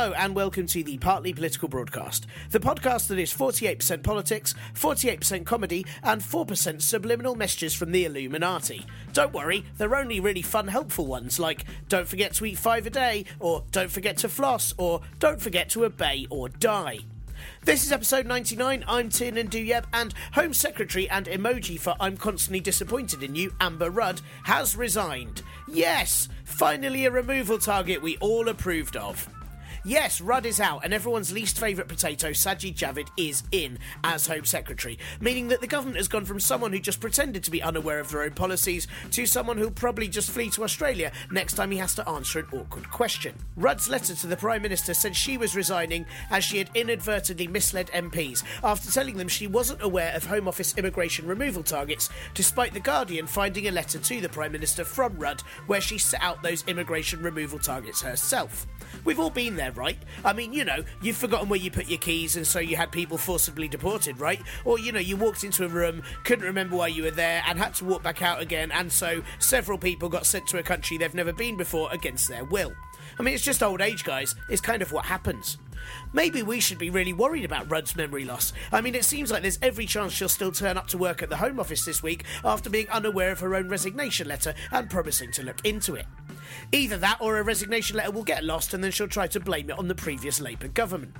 Hello and welcome to the Partly Political Broadcast, the podcast that is 48% politics, 48% comedy, and 4% subliminal messages from the Illuminati. Don't worry, they're only really fun, helpful ones like don't forget to eat five a day, or don't forget to floss, or don't forget to obey or die. This is episode 99. I'm Tiernan Douieb, and Home Secretary and emoji for I'm constantly disappointed in you, Amber Rudd, has resigned. Yes, finally a removal target we all approved of. Yes, Rudd is out, and everyone's least favourite potato, Sajid Javid, is in as Home Secretary, meaning that the government has gone from someone who just pretended to be unaware of their own policies to someone who'll probably just flee to Australia next time he has to answer an awkward question. Rudd's letter to the Prime Minister said she was resigning as she had inadvertently misled MPs after telling them she wasn't aware of Home Office immigration removal targets, despite The Guardian finding a letter to the Prime Minister from Rudd where she set out those immigration removal targets herself. We've all been there, right? I mean, you know, you've forgotten where you put your keys and so you had people forcibly deported, right? Or, you know, you walked into a room, couldn't remember why you were there, and had to walk back out again, and so several people got sent to a country they've never been before against their will. I mean, it's just old age, guys. It's kind of what happens. Maybe we should be really worried about Rudd's memory loss. I mean, it seems like there's every chance she'll still turn up to work at the Home Office this week after being unaware of her own resignation letter and promising to look into it. Either that or a resignation letter will get lost and then she'll try to blame it on the previous Labour government.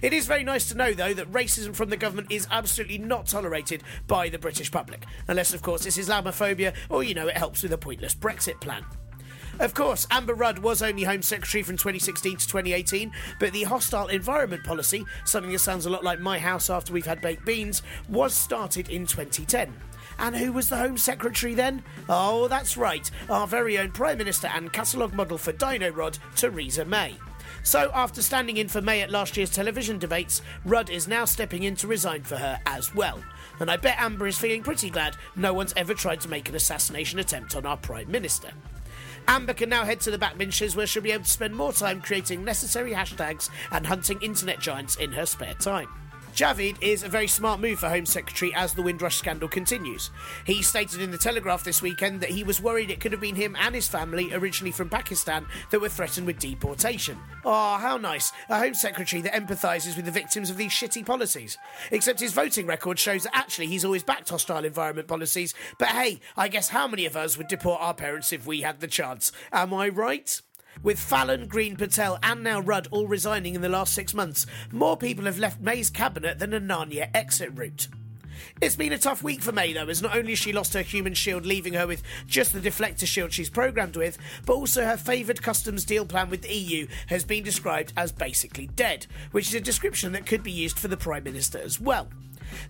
It is very nice to know, though, that racism from the government is absolutely not tolerated by the British public. Unless, of course, it's Islamophobia or, you know, it helps with a pointless Brexit plan. Of course, Amber Rudd was only Home Secretary from 2016 to 2018, but the hostile environment policy, something that sounds a lot like my house after we've had baked beans, was started in 2010. And who was the Home Secretary then? Oh, that's right, our very own Prime Minister and catalogue model for Dyno-Rod, Theresa May. So, after standing in for May at last year's television debates, Rudd is now stepping in to resign for her as well. And I bet Amber is feeling pretty glad no one's ever tried to make an assassination attempt on our Prime Minister. Amber can now head to the backbenches where she'll be able to spend more time creating necessary hashtags and hunting internet giants in her spare time. Javid is a very smart move for Home Secretary as the Windrush scandal continues. He stated in the Telegraph this weekend that he was worried it could have been him and his family, originally from Pakistan, that were threatened with deportation. Oh, how nice. A Home Secretary that empathises with the victims of these shitty policies. Except his voting record shows that actually he's always backed hostile environment policies, but hey, I guess how many of us would deport our parents if we had the chance? Am I right? With Fallon, Green, Patel, and now Rudd all resigning in the last six months, more people have left May's cabinet than a Narnia exit route. It's been a tough week for May, though, as not only has she lost her human shield, leaving her with just the deflector shield she's programmed with, but also her favoured customs deal plan with the EU has been described as basically dead, which is a description that could be used for the Prime Minister as well.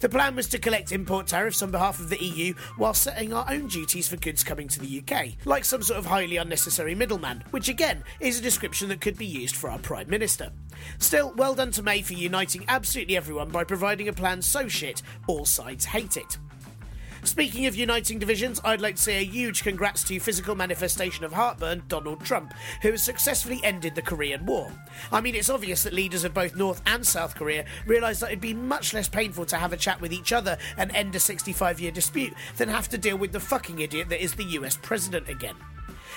The plan was to collect import tariffs on behalf of the EU while setting our own duties for goods coming to the UK, like some sort of highly unnecessary middleman, which again is a description that could be used for our Prime Minister. Still, well done to May for uniting absolutely everyone by providing a plan so shit all sides hate it. Speaking of uniting divisions, I'd like to say a huge congrats to physical manifestation of heartburn, Donald Trump, who has successfully ended the Korean War. I mean, it's obvious that leaders of both North and South Korea realised that it'd be much less painful to have a chat with each other and end a 65 year dispute than have to deal with the fucking idiot that is the US president again.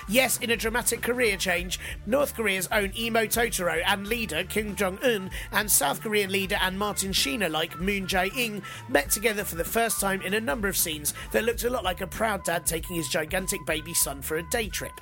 Yes, in a dramatic career change, North Korea's own Imo Totoro and leader Kim Jong un and South Korean leader and Martin Sheena like Moon Jae in met together for the first time in a number of scenes that looked a lot like a proud dad taking his gigantic baby son for a day trip.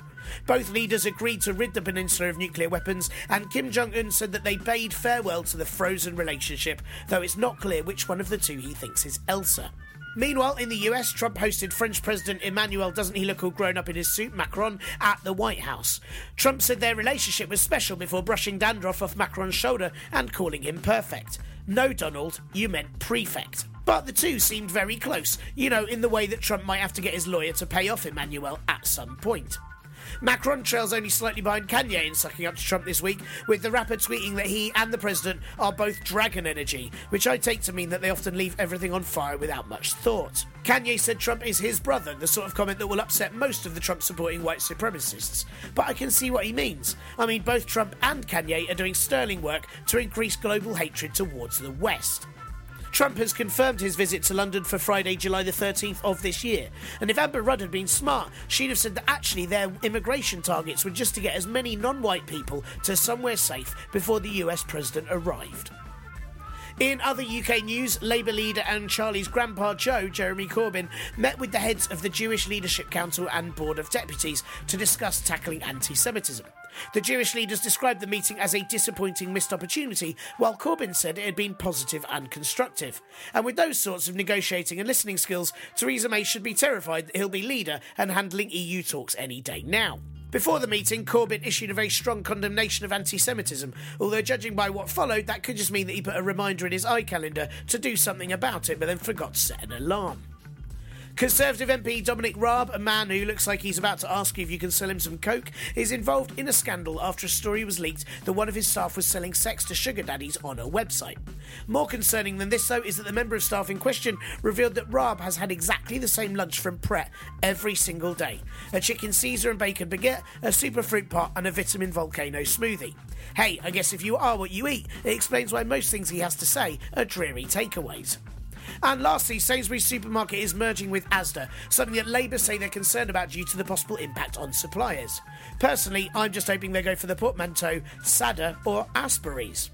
Both leaders agreed to rid the peninsula of nuclear weapons, and Kim Jong un said that they bade farewell to the frozen relationship, though it's not clear which one of the two he thinks is Elsa. Meanwhile, in the US, Trump hosted French President Emmanuel Doesn't He Look All Grown Up in His Suit Macron at the White House. Trump said their relationship was special before brushing dandruff off Macron's shoulder and calling him perfect. No, Donald, you meant prefect. But the two seemed very close, you know, in the way that Trump might have to get his lawyer to pay off Emmanuel at some point. Macron trails only slightly behind Kanye in sucking up to Trump this week, with the rapper tweeting that he and the president are both dragon energy, which I take to mean that they often leave everything on fire without much thought. Kanye said Trump is his brother, the sort of comment that will upset most of the Trump supporting white supremacists. But I can see what he means. I mean, both Trump and Kanye are doing sterling work to increase global hatred towards the West. Trump has confirmed his visit to London for Friday, July the 13th of this year. And if Amber Rudd had been smart, she'd have said that actually their immigration targets were just to get as many non white people to somewhere safe before the US president arrived. In other UK news, Labour leader and Charlie's grandpa Joe, Jeremy Corbyn, met with the heads of the Jewish Leadership Council and Board of Deputies to discuss tackling anti Semitism. The Jewish leaders described the meeting as a disappointing missed opportunity, while Corbyn said it had been positive and constructive. And with those sorts of negotiating and listening skills, Theresa May should be terrified that he'll be leader and handling EU talks any day now. Before the meeting, Corbyn issued a very strong condemnation of anti Semitism, although judging by what followed, that could just mean that he put a reminder in his eye calendar to do something about it, but then forgot to set an alarm. Conservative MP Dominic Raab, a man who looks like he's about to ask you if you can sell him some coke, is involved in a scandal after a story was leaked that one of his staff was selling sex to sugar daddies on a website. More concerning than this, though, is that the member of staff in question revealed that Raab has had exactly the same lunch from Pret every single day a chicken Caesar and bacon baguette, a super fruit pot, and a vitamin volcano smoothie. Hey, I guess if you are what you eat, it explains why most things he has to say are dreary takeaways. And lastly, Sainsbury's supermarket is merging with Asda, something that Labour say they're concerned about due to the possible impact on suppliers. Personally, I'm just hoping they go for the portmanteau Sadder or Asbury's.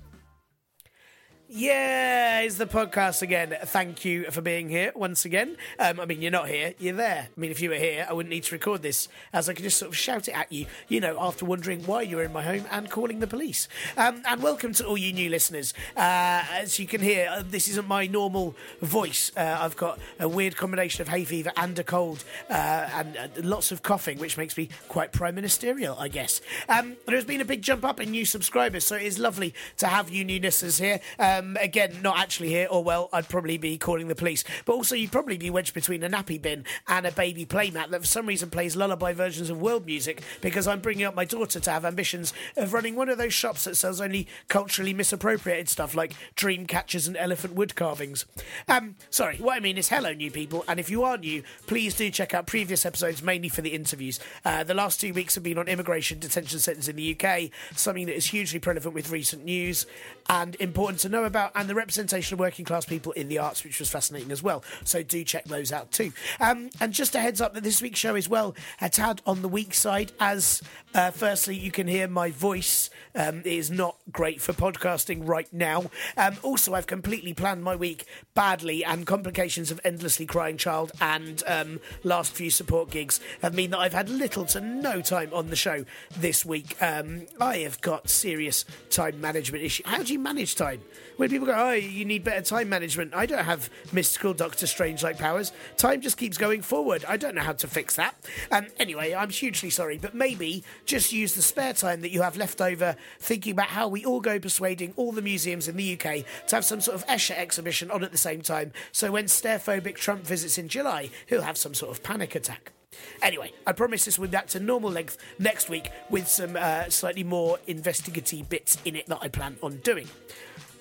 Yeah, it's the podcast again. Thank you for being here once again. Um, I mean, you're not here, you're there. I mean, if you were here, I wouldn't need to record this, as I could just sort of shout it at you, you know, after wondering why you were in my home and calling the police. Um, and welcome to all you new listeners. Uh, as you can hear, uh, this isn't my normal voice. Uh, I've got a weird combination of hay fever and a cold, uh, and uh, lots of coughing, which makes me quite prime ministerial, I guess. Um, there's been a big jump up in new subscribers, so it is lovely to have you new listeners here. Again, not actually here, or well, I'd probably be calling the police. But also, you'd probably be wedged between a nappy bin and a baby playmat that for some reason plays lullaby versions of world music because I'm bringing up my daughter to have ambitions of running one of those shops that sells only culturally misappropriated stuff like dream catchers and elephant wood carvings. Um, sorry, what I mean is hello, new people, and if you are new, please do check out previous episodes, mainly for the interviews. Uh, the last two weeks have been on immigration detention centres in the UK, something that is hugely relevant with recent news and important to know about, and the representation of working class people in the arts, which was fascinating as well. So do check those out too. Um, and just a heads up that this week's show is well a tad on the weak side, as uh, firstly you can hear my voice um, is not great for podcasting right now. Um, also, I've completely planned my week badly, and complications of endlessly crying child and um, last few support gigs have mean that I've had little to no time on the show this week. Um, I have got serious time management issues. How do you manage time? When people go, oh, you need better time management. I don't have mystical Doctor Strange like powers. Time just keeps going forward. I don't know how to fix that. Um, anyway, I'm hugely sorry, but maybe just use the spare time that you have left over thinking about how we all go persuading all the museums in the UK to have some sort of Escher exhibition on at the same time. So when starophobic Trump visits in July, he'll have some sort of panic attack. Anyway, I promise this will be back to normal length next week with some uh, slightly more investigative bits in it that I plan on doing.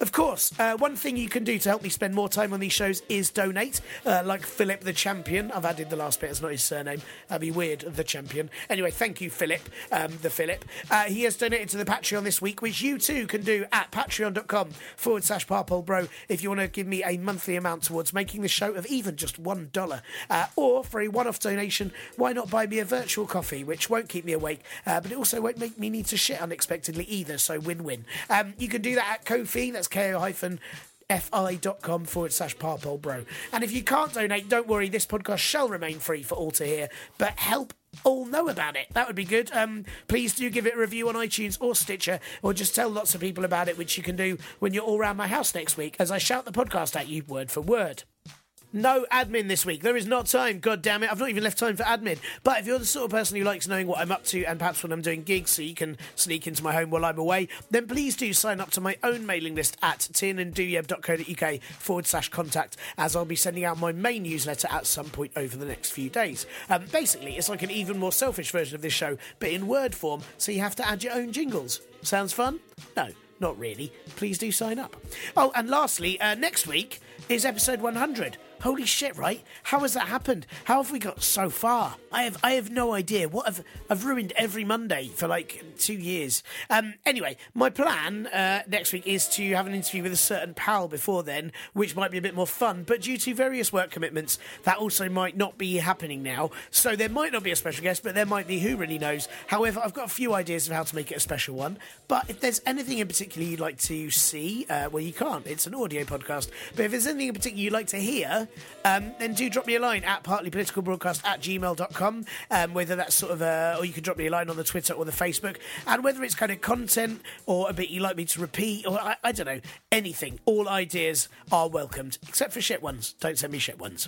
Of course, uh, one thing you can do to help me spend more time on these shows is donate, uh, like Philip the Champion. I've added the last bit, it's not his surname. That'd be weird, the Champion. Anyway, thank you, Philip, um, the Philip. Uh, he has donated to the Patreon this week, which you too can do at patreon.com forward slash bro if you want to give me a monthly amount towards making the show of even just $1. Uh, or for a one off donation, why not buy me a virtual coffee, which won't keep me awake, uh, but it also won't make me need to shit unexpectedly either, so win win. Um, you can do that at Ko-fi, that's ko fi.com forward slash parpol bro. And if you can't donate, don't worry, this podcast shall remain free for all to hear, but help all know about it. That would be good. Um, please do give it a review on iTunes or Stitcher, or just tell lots of people about it, which you can do when you're all around my house next week as I shout the podcast at you word for word. No admin this week. There is not time. God damn it. I've not even left time for admin. But if you're the sort of person who likes knowing what I'm up to and perhaps when I'm doing gigs so you can sneak into my home while I'm away, then please do sign up to my own mailing list at tiernandouieb.co.uk forward slash contact as I'll be sending out my main newsletter at some point over the next few days. Um, basically, it's like an even more selfish version of this show, but in word form, so you have to add your own jingles. Sounds fun? No. Not really. Please do sign up. Oh, and lastly, uh, next week is episode 100. Holy shit, right? How has that happened? How have we got so far? I have I have no idea. What have I've ruined every Monday for like two years. Um anyway, my plan uh, next week is to have an interview with a certain pal before then, which might be a bit more fun, but due to various work commitments, that also might not be happening now. So there might not be a special guest, but there might be who really knows. However, I've got a few ideas of how to make it a special one. But if there's anything in particular you'd like to see, uh, well you can't. It's an audio podcast. But if there's anything in particular you'd like to hear, um, then do drop me a line at partlypoliticalbroadcast at gmail.com, um, whether that's sort of, a, or you can drop me a line on the Twitter or the Facebook, and whether it's kind of content or a bit you like me to repeat, or I, I don't know, anything. All ideas are welcomed, except for shit ones. Don't send me shit ones.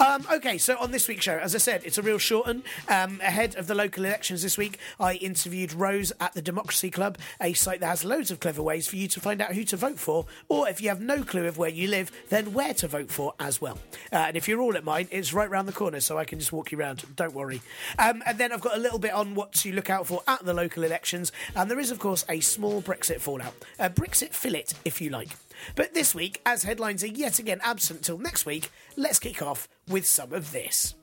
Um, okay, so on this week's show, as I said, it's a real short one. Um, ahead of the local elections this week, I interviewed Rose at the Democracy Club, a site that has loads of clever ways for you to find out who to vote for, or if you have no clue of where you live, then where to vote for as well. Uh, and if you're all at mine, it's right round the corner, so I can just walk you around. Don't worry. Um, and then I've got a little bit on what to look out for at the local elections. And there is, of course, a small Brexit fallout. A Brexit fillet, if you like. But this week, as headlines are yet again absent till next week, let's kick off with some of this.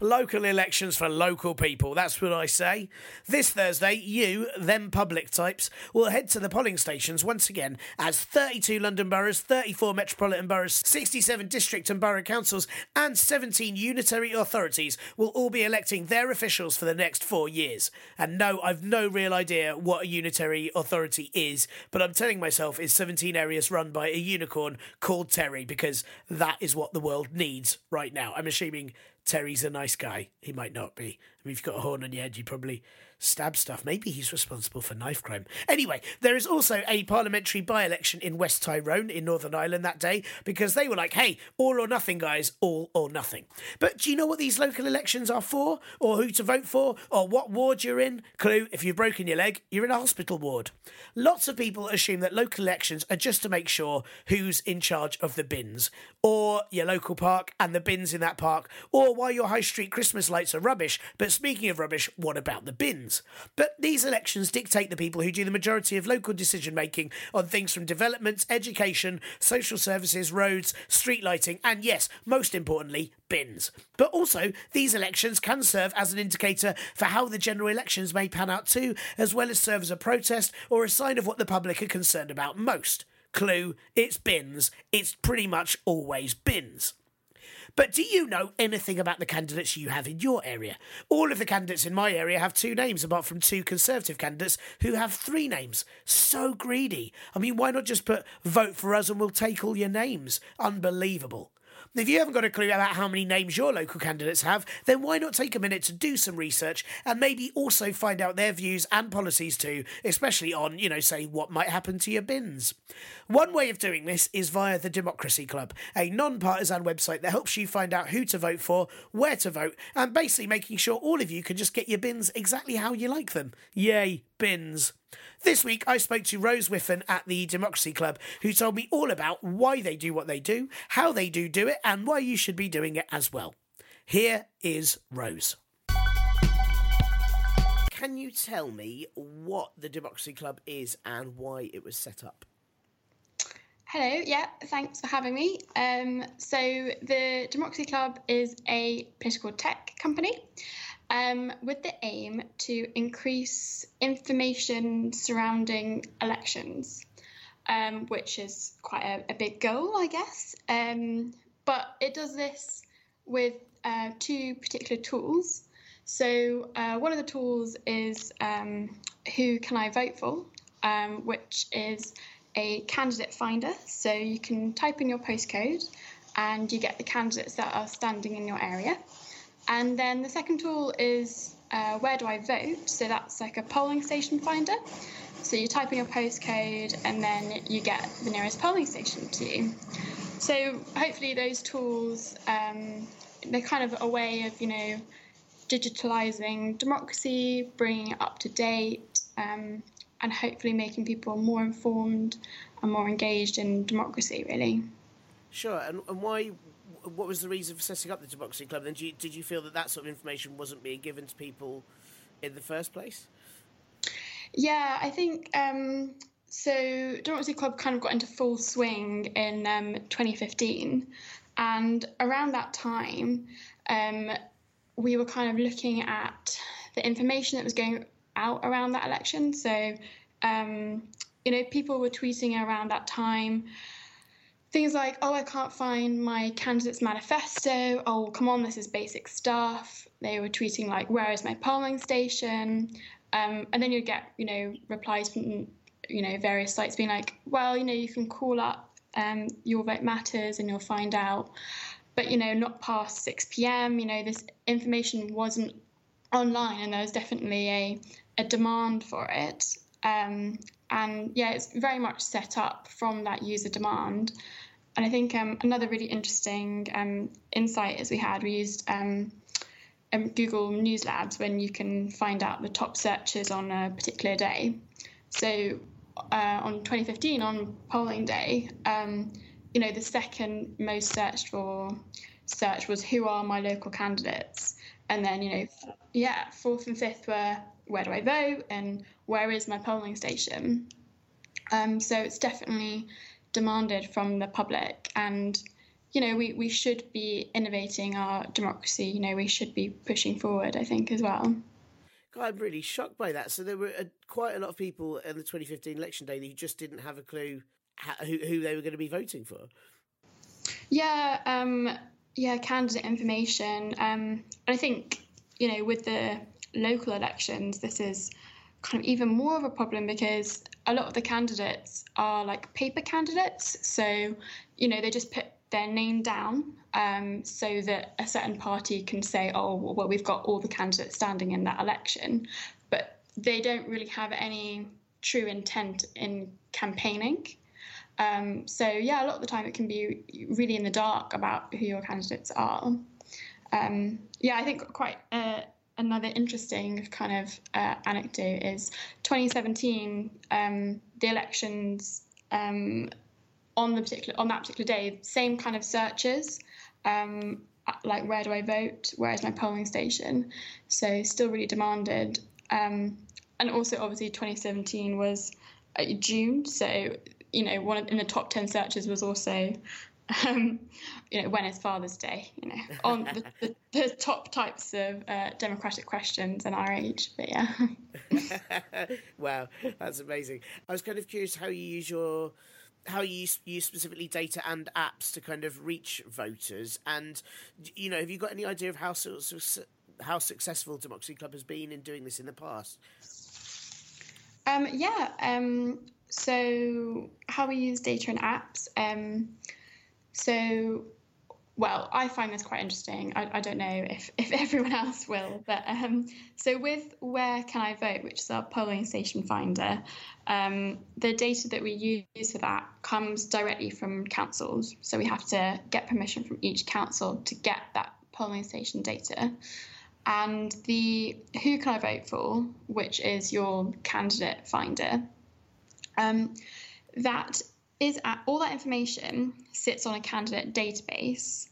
Local elections for local people, that's what I say. This Thursday, you, them public types, will head to the polling stations once again as 32 London boroughs, 34 metropolitan boroughs, 67 district and borough councils, and 17 unitary authorities will all be electing their officials for the next four years. And no, I've no real idea what a unitary authority is, but I'm telling myself it's 17 areas run by a unicorn called Terry because that is what the world needs right now. I'm assuming Terry's a nice guy. He might not be. I mean, if you've got a horn on your head, you probably stab stuff. Maybe he's responsible for knife crime. Anyway, there is also a parliamentary by election in West Tyrone in Northern Ireland that day because they were like, hey, all or nothing, guys, all or nothing. But do you know what these local elections are for, or who to vote for, or what ward you're in? Clue if you've broken your leg, you're in a hospital ward. Lots of people assume that local elections are just to make sure who's in charge of the bins, or your local park and the bins in that park, or why your high street Christmas lights are rubbish. But speaking of rubbish, what about the bins? But these elections dictate the people who do the majority of local decision making on things from development, education, social services, roads, street lighting, and yes, most importantly, bins. But also, these elections can serve as an indicator for how the general elections may pan out too, as well as serve as a protest or a sign of what the public are concerned about most. Clue, it's bins. It's pretty much always bins. But do you know anything about the candidates you have in your area? All of the candidates in my area have two names, apart from two Conservative candidates who have three names. So greedy. I mean, why not just put vote for us and we'll take all your names? Unbelievable. If you haven't got a clue about how many names your local candidates have, then why not take a minute to do some research and maybe also find out their views and policies too, especially on, you know, say what might happen to your bins. One way of doing this is via the Democracy Club, a non partisan website that helps you find out who to vote for, where to vote, and basically making sure all of you can just get your bins exactly how you like them. Yay, bins. This week, I spoke to Rose Whiffen at the Democracy Club, who told me all about why they do what they do, how they do do it, and why you should be doing it as well. Here is Rose. can you tell me what the Democracy Club is and why it was set up? Hello, yeah, thanks for having me. Um, so, the Democracy Club is a political tech company um, with the aim to increase information surrounding elections, um, which is quite a, a, big goal, I guess. Um, but it does this with uh, two particular tools. So, uh, one of the tools is um, Who Can I Vote For, um, which is a candidate finder. So, you can type in your postcode and you get the candidates that are standing in your area. And then the second tool is uh, Where Do I Vote? So, that's like a polling station finder. So, you type in your postcode and then you get the nearest polling station to you. So, hopefully, those tools. Um, they're kind of a way of, you know, digitalizing democracy, bringing it up to date, um, and hopefully making people more informed and more engaged in democracy, really. Sure. And, and why? What was the reason for setting up the Democracy Club? Then, you, did you feel that that sort of information wasn't being given to people in the first place? Yeah, I think um, so. Democracy Club kind of got into full swing in um, 2015, and around that time, um, we were kind of looking at the information that was going out around that election. So, um, you know, people were tweeting around that time things like, oh, I can't find my candidate's manifesto. Oh, come on, this is basic stuff. They were tweeting, like, where is my polling station? Um, and then you'd get, you know, replies from, you know, various sites being like, well, you know, you can call up um, Your Vote Matters and you'll find out but you know not past 6 p.m you know this information wasn't online and there was definitely a, a demand for it um, and yeah it's very much set up from that user demand. And i think um, another really interesting um, insight is we had we used um, um, google news labs when you can find out the top searches on a particular day. So uh, on 2015 on polling day um, you know, the second most searched for search was who are my local candidates, and then you know, yeah, fourth and fifth were where do I vote? And where is my polling station. Um, so it's definitely demanded from the public, and you know, we we should be innovating our democracy. You know, we should be pushing forward. I think as well. God, I'm really shocked by that. So there were uh, quite a lot of people in the 2015 election day who just didn't have a clue who, who they were going to be voting for. Yeah, um, yeah, candidate information. Um, I think you know with the local elections, this is kind of even more of a problem because a lot of the candidates are like paper candidates. So you know they just put their name down um, so that a certain party can say, oh, well, we've got all the candidates standing in that election, but they don't really have any true intent in campaigning. Um, so yeah, a lot of the time it can be really in the dark about who your candidates are. Um, yeah, I think quite uh, another interesting kind of uh, anecdote is 2017, um, the elections um, on the particular on that particular day, same kind of searches. Um, like where do I vote? Where is my polling station? So still really demanded. Um, and also obviously 2017 was uh, June, so you know, one of, in the top 10 searches was also, um, you know, when is Father's Day? You know, on the, the, the top types of uh, democratic questions in our age. But yeah. wow, that's amazing. I was kind of curious how you use your how you use specifically data and apps to kind of reach voters, and you know, have you got any idea of how how successful Democracy Club has been in doing this in the past? Um, yeah, um, so how we use data and apps. Um, so, well, I find this quite interesting. I, I, don't know if, if everyone else will, but um, so with Where Can I Vote, which is our polling station finder, um, the data that we use for that comes directly from councils. So we have to get permission from each council to get that polling station data. And the Who Can I Vote For, which is your candidate finder, um, that is at, all that information sits on a candidate database,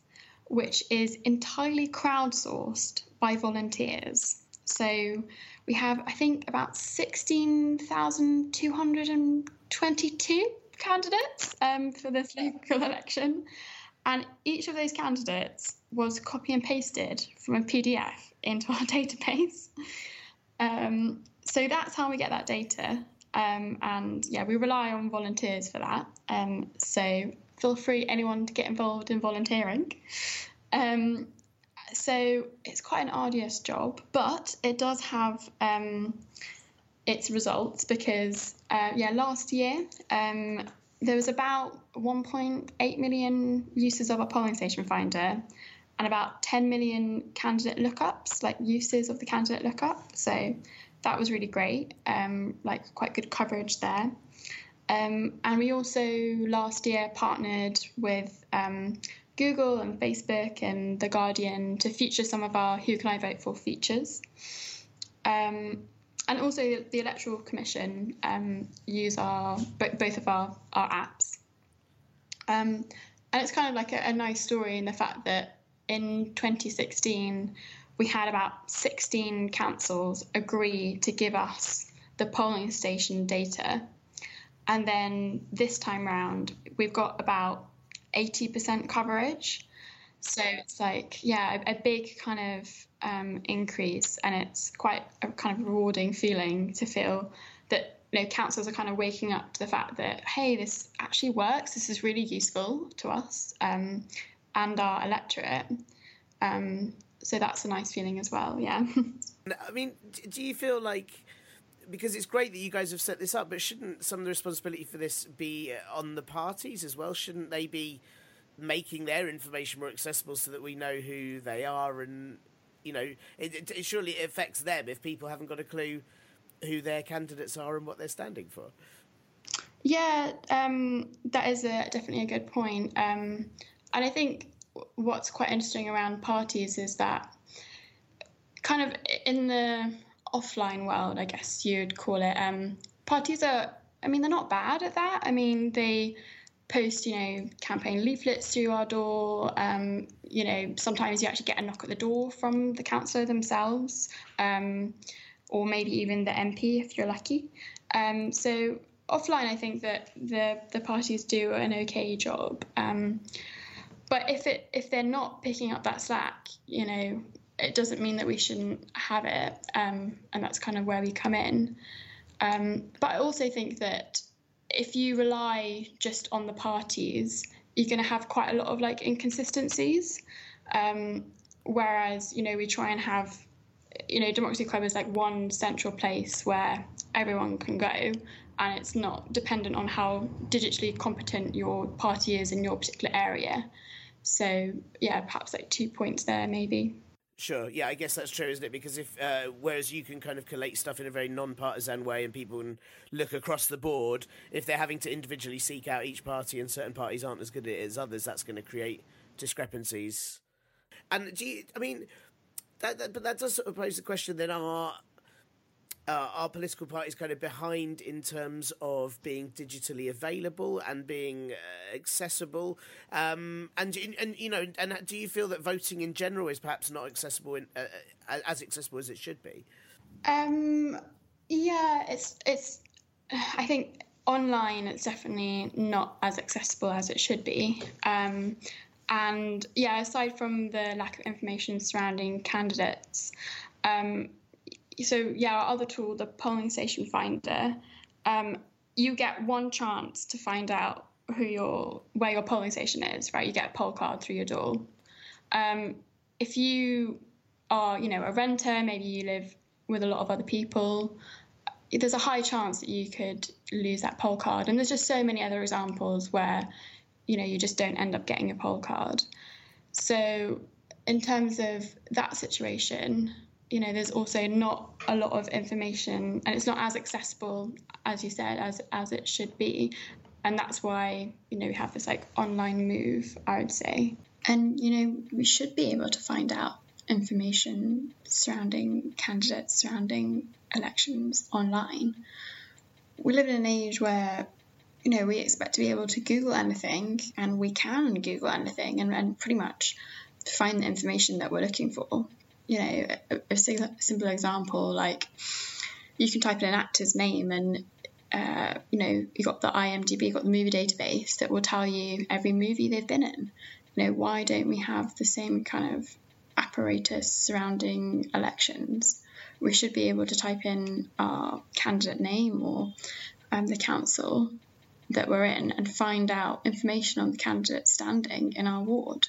which is entirely crowdsourced by volunteers. So we have, I think, about 16,222 candidates um, for this local election. And each of those candidates was copy and pasted from a PDF into our database. Um, so that's how we get that data. Um, and yeah, we rely on volunteers for that. Um, so feel free, anyone, to get involved in volunteering. Um, so it's quite an arduous job, but it does have um, its results because, uh, yeah, last year um, there was about 1.8 million uses of our polling station finder and about 10 million candidate lookups, like uses of the candidate lookup. So that was really great, um, like quite good coverage there. Um, and we also last year partnered with um, Google and Facebook and The Guardian to feature some of our Who Can I Vote For features. Um, and also the Electoral Commission um, use our both of our, our apps. Um, and it's kind of like a, a nice story in the fact that in 2016, we had about 16 councils agree to give us the polling station data. And then this time round, we've got about 80% coverage. So it's like, yeah, a, a big kind of um, increase. And it's quite a kind of rewarding feeling to feel that you know, councils are kind of waking up to the fact that, hey, this actually works. This is really useful to us um, and our electorate. Um, so that's a nice feeling as well. Yeah. I mean, do you feel like because it's great that you guys have set this up, but shouldn't some of the responsibility for this be on the parties as well? Shouldn't they be making their information more accessible so that we know who they are and you know it, it, it surely it affects them if people haven't got a clue who their candidates are and what they're standing for. Yeah, um, that is a, definitely a good point. Um, and I think what's quite interesting around parties is that kind of in the offline world, I guess you'd call it, um, parties are, I mean, they're not bad at that. I mean, they post, you know, campaign leaflets through our door. Um, you know, sometimes you actually get a knock at the door from the councillor themselves, um, or maybe even the MP if you're lucky. Um, so offline, I think that the the parties do an okay job. Um, but if it if they're not picking up that slack, you know, it doesn't mean that we shouldn't have it, um, and that's kind of where we come in. Um, but I also think that if you rely just on the parties, you're going to have quite a lot of like inconsistencies. Um, whereas you know we try and have you know democracy club is like one central place where everyone can go and it's not dependent on how digitally competent your party is in your particular area so yeah, perhaps like two points there, maybe. Sure. Yeah, I guess that's true, isn't it? Because if uh, whereas you can kind of collate stuff in a very non-partisan way, and people can look across the board, if they're having to individually seek out each party, and certain parties aren't as good at it as others, that's going to create discrepancies. And do you, I mean, that, that, but that does sort of pose the question: then are uh, our political parties kind of behind in terms of being digitally available and being uh, accessible. Um, and and you know and do you feel that voting in general is perhaps not accessible in, uh, uh as accessible as it should be? Um, yeah it's it's i think online it's definitely not as accessible as it should be. Um, and yeah aside from the lack of information surrounding candidates um, so yeah, our other tool, the polling station finder, um, you get one chance to find out who your where your polling station is. Right, you get a poll card through your door. Um, if you are, you know, a renter, maybe you live with a lot of other people. There's a high chance that you could lose that poll card, and there's just so many other examples where, you know, you just don't end up getting a poll card. So, in terms of that situation, you know there's also not a lot of information and it's not as accessible as you said as as it should be. And that's why you know we have this like online move i would say. And you know we should be able to find out information surrounding candidates surrounding elections online. We live in an age where you know we expect to be able to google anything and we can google anything and, and pretty much find the information that we're looking for you know, a, a simple example like you can type in an actor's name and uh, you know, you got the IMDb, you've got the movie database that will tell you every movie they've been in. You know, why don't we have the same kind of apparatus surrounding elections? We should be able to type in our candidate name or um, the council that we're in and find out information on the candidate standing in our ward.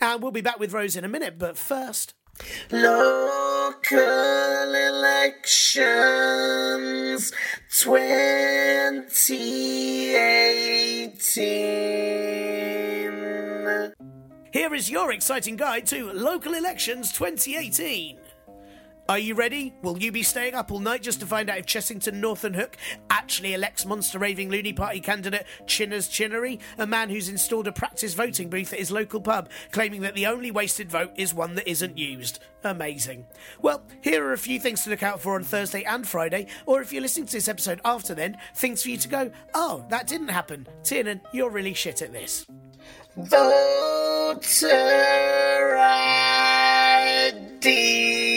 And we'll be back with Rose in a minute, but first. Local elections 2018. Here is your exciting guide to local elections 2018. Are you ready? Will you be staying up all night just to find out if Chessington North and Hook actually elects monster raving loony party candidate Chinners Chinnery, a man who's installed a practice voting booth at his local pub, claiming that the only wasted vote is one that isn't used? Amazing. Well, here are a few things to look out for on Thursday and Friday, or if you're listening to this episode after then, things for you to go, oh, that didn't happen. Tiernan, you're really shit at this. Voter ID.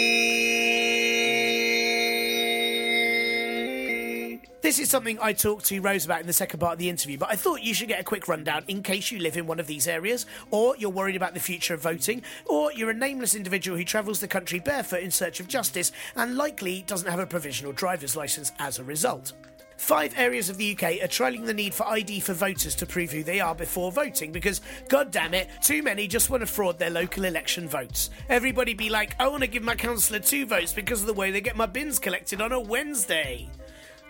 This is something I talked to Rose about in the second part of the interview, but I thought you should get a quick rundown in case you live in one of these areas, or you're worried about the future of voting, or you're a nameless individual who travels the country barefoot in search of justice and likely doesn't have a provisional driver's licence as a result. Five areas of the UK are trialling the need for ID for voters to prove who they are before voting because, god damn it, too many just want to fraud their local election votes. Everybody be like, I want to give my councillor two votes because of the way they get my bins collected on a Wednesday.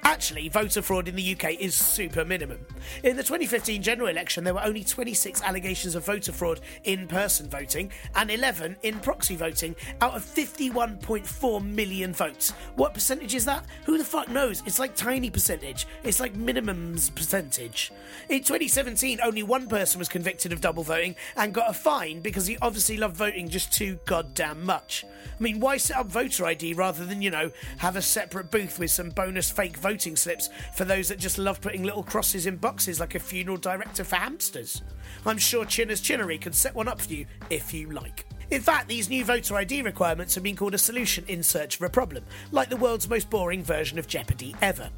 Actually, voter fraud in the UK is super minimum. In the 2015 general election, there were only 26 allegations of voter fraud in person voting and 11 in proxy voting out of 51.4 million votes. What percentage is that? Who the fuck knows? It's like tiny percentage. It's like minimum's percentage. In 2017, only one person was convicted of double voting and got a fine because he obviously loved voting just too goddamn much. I mean, why set up voter ID rather than, you know, have a separate booth with some bonus fake voting? Voting slips for those that just love putting little crosses in boxes like a funeral director for hamsters. I'm sure Chinner's Chinnery can set one up for you if you like. In fact, these new voter ID requirements have been called a solution in search of a problem, like the world's most boring version of Jeopardy ever.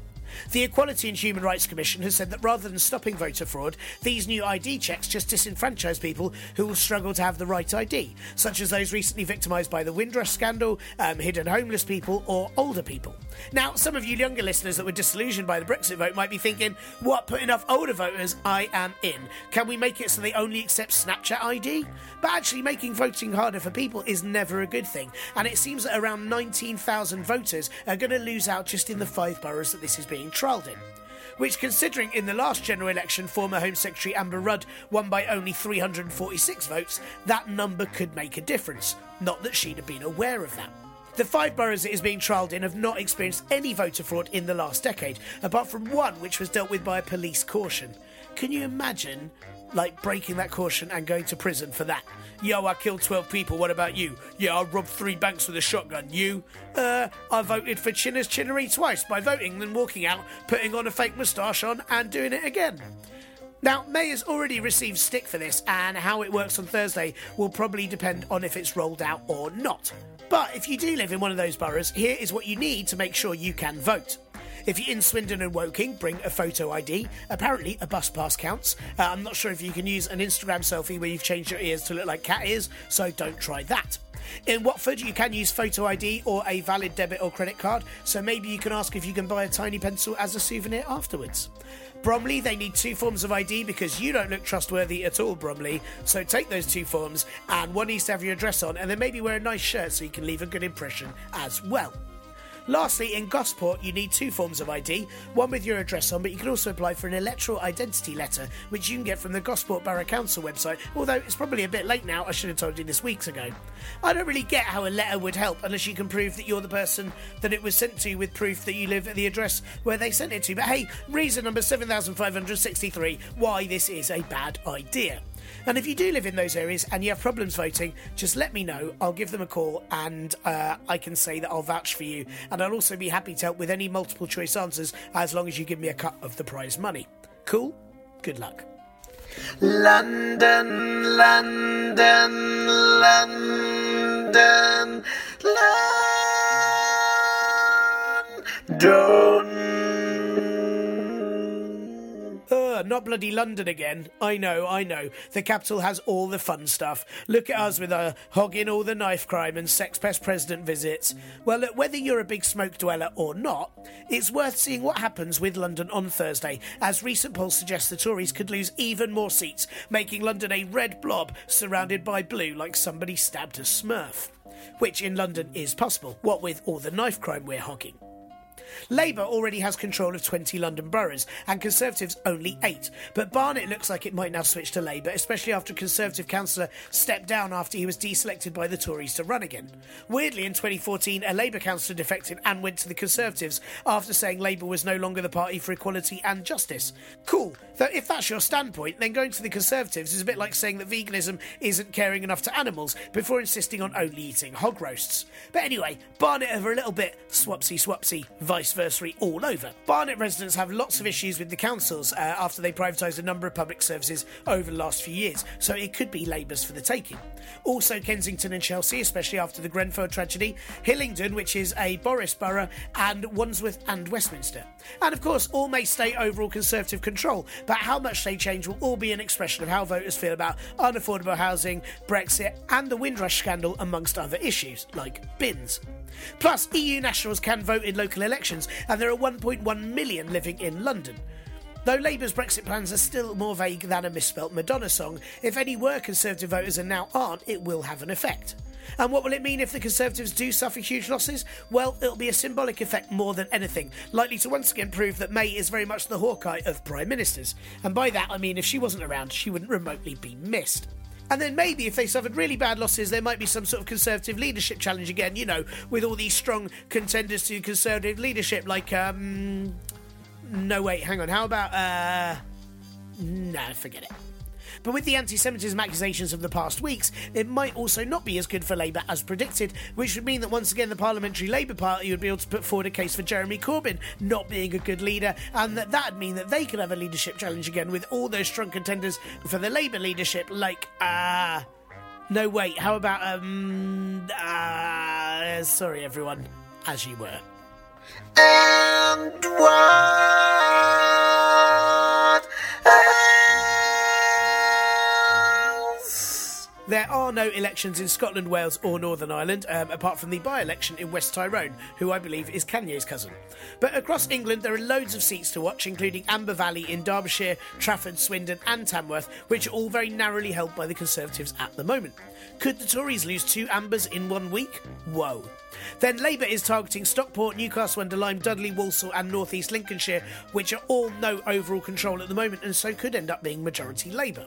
The Equality and Human Rights Commission has said that rather than stopping voter fraud, these new ID checks just disenfranchise people who will struggle to have the right ID, such as those recently victimised by the Windrush scandal, um, hidden homeless people, or older people. Now, some of you younger listeners that were disillusioned by the Brexit vote might be thinking, what, put enough older voters? I am in. Can we make it so they only accept Snapchat ID? But actually, making voting harder for people is never a good thing, and it seems that around 19,000 voters are going to lose out just in the five boroughs that this is being trialled in. Which, considering in the last general election former Home Secretary Amber Rudd won by only 346 votes, that number could make a difference. Not that she'd have been aware of that. The five boroughs it is being trialled in have not experienced any voter fraud in the last decade, apart from one which was dealt with by a police caution. Can you imagine, like, breaking that caution and going to prison for that? Yo, I killed 12 people, what about you? Yeah, I robbed three banks with a shotgun. You? Uh, I voted for Chinner's Chinnery twice by voting, then walking out, putting on a fake moustache on, and doing it again. Now, May has already received stick for this, and how it works on Thursday will probably depend on if it's rolled out or not. But if you do live in one of those boroughs, here is what you need to make sure you can vote. If you're in Swindon and Woking, bring a photo ID. Apparently, a bus pass counts. Uh, I'm not sure if you can use an Instagram selfie where you've changed your ears to look like cat ears, so don't try that. In Watford, you can use photo ID or a valid debit or credit card, so maybe you can ask if you can buy a tiny pencil as a souvenir afterwards. Bromley, they need two forms of ID because you don't look trustworthy at all, Bromley. So take those two forms, and one needs to have your address on, and then maybe wear a nice shirt so you can leave a good impression as well. Lastly, in Gosport, you need two forms of ID one with your address on, but you can also apply for an electoral identity letter, which you can get from the Gosport Borough Council website, although it's probably a bit late now. I should have told you this weeks ago. I don't really get how a letter would help unless you can prove that you're the person that it was sent to with proof that you live at the address where they sent it to. But hey, reason number 7563 why this is a bad idea. And if you do live in those areas and you have problems voting, just let me know. I'll give them a call and uh, I can say that I'll vouch for you. And I'll also be happy to help with any multiple choice answers as long as you give me a cut of the prize money. Cool? Good luck. London, London, London, London. Ugh, not bloody London again. I know, I know. The capital has all the fun stuff. Look at us with our hogging all the knife crime and sex pest president visits. Well, look, whether you're a big smoke dweller or not, it's worth seeing what happens with London on Thursday, as recent polls suggest the Tories could lose even more seats, making London a red blob surrounded by blue like somebody stabbed a smurf. Which in London is possible, what with all the knife crime we're hogging. Labour already has control of 20 London boroughs and Conservatives only 8. But Barnet looks like it might now switch to Labour, especially after Conservative councillor stepped down after he was deselected by the Tories to run again. Weirdly, in 2014, a Labour councillor defected and went to the Conservatives after saying Labour was no longer the party for equality and justice. Cool. Though if that's your standpoint, then going to the Conservatives is a bit like saying that veganism isn't caring enough to animals before insisting on only eating hog roasts. But anyway, Barnet are a little bit swapsy swapsy, vice all over. Barnet residents have lots of issues with the councils uh, after they privatised a number of public services over the last few years, so it could be Labour's for the taking. Also, Kensington and Chelsea, especially after the Grenfell tragedy, Hillingdon, which is a Boris borough, and Wandsworth and Westminster. And of course, all may stay overall Conservative control, but how much they change will all be an expression of how voters feel about unaffordable housing, Brexit, and the Windrush scandal, amongst other issues, like bins. Plus, EU nationals can vote in local elections, and there are 1.1 million living in London. Though Labour's Brexit plans are still more vague than a misspelt Madonna song, if any were Conservative voters and now aren't, it will have an effect. And what will it mean if the Conservatives do suffer huge losses? Well, it'll be a symbolic effect more than anything, likely to once again prove that May is very much the Hawkeye of Prime Ministers. And by that I mean if she wasn't around, she wouldn't remotely be missed. And then maybe if they suffered really bad losses, there might be some sort of Conservative leadership challenge again, you know, with all these strong contenders to Conservative leadership, like, um. No, wait, hang on. How about, uh. No, forget it. But with the anti Semitism accusations of the past weeks, it might also not be as good for Labour as predicted, which would mean that once again the Parliamentary Labour Party would be able to put forward a case for Jeremy Corbyn not being a good leader, and that that would mean that they could have a leadership challenge again with all those strong contenders for the Labour leadership, like, ah. Uh, no, wait, how about, um. Uh, sorry, everyone. As you were. And what There are no elections in Scotland, Wales, or Northern Ireland, um, apart from the by election in West Tyrone, who I believe is Kanye's cousin. But across England, there are loads of seats to watch, including Amber Valley in Derbyshire, Trafford, Swindon, and Tamworth, which are all very narrowly held by the Conservatives at the moment. Could the Tories lose two Ambers in one week? Whoa. Then Labour is targeting Stockport, Newcastle under Lyme, Dudley, Walsall, and North East Lincolnshire, which are all no overall control at the moment and so could end up being majority Labour.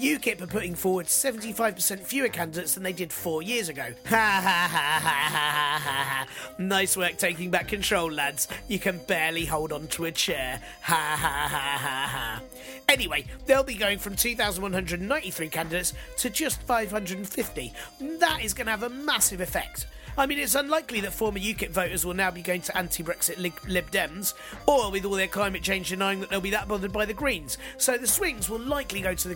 UKIP are putting forward 75% fewer candidates than they did four years ago. Ha ha ha ha ha ha Nice work taking back control, lads. You can barely hold on to a chair. Ha ha ha ha ha. Anyway, they'll be going from 2,193 candidates to just 550. That is going to have a massive effect. I mean, it's unlikely that former UKIP voters will now be going to anti Brexit Lib-, Dems, or with all their climate change denying that they'll be that bothered by the Greens. So the swings will likely go to the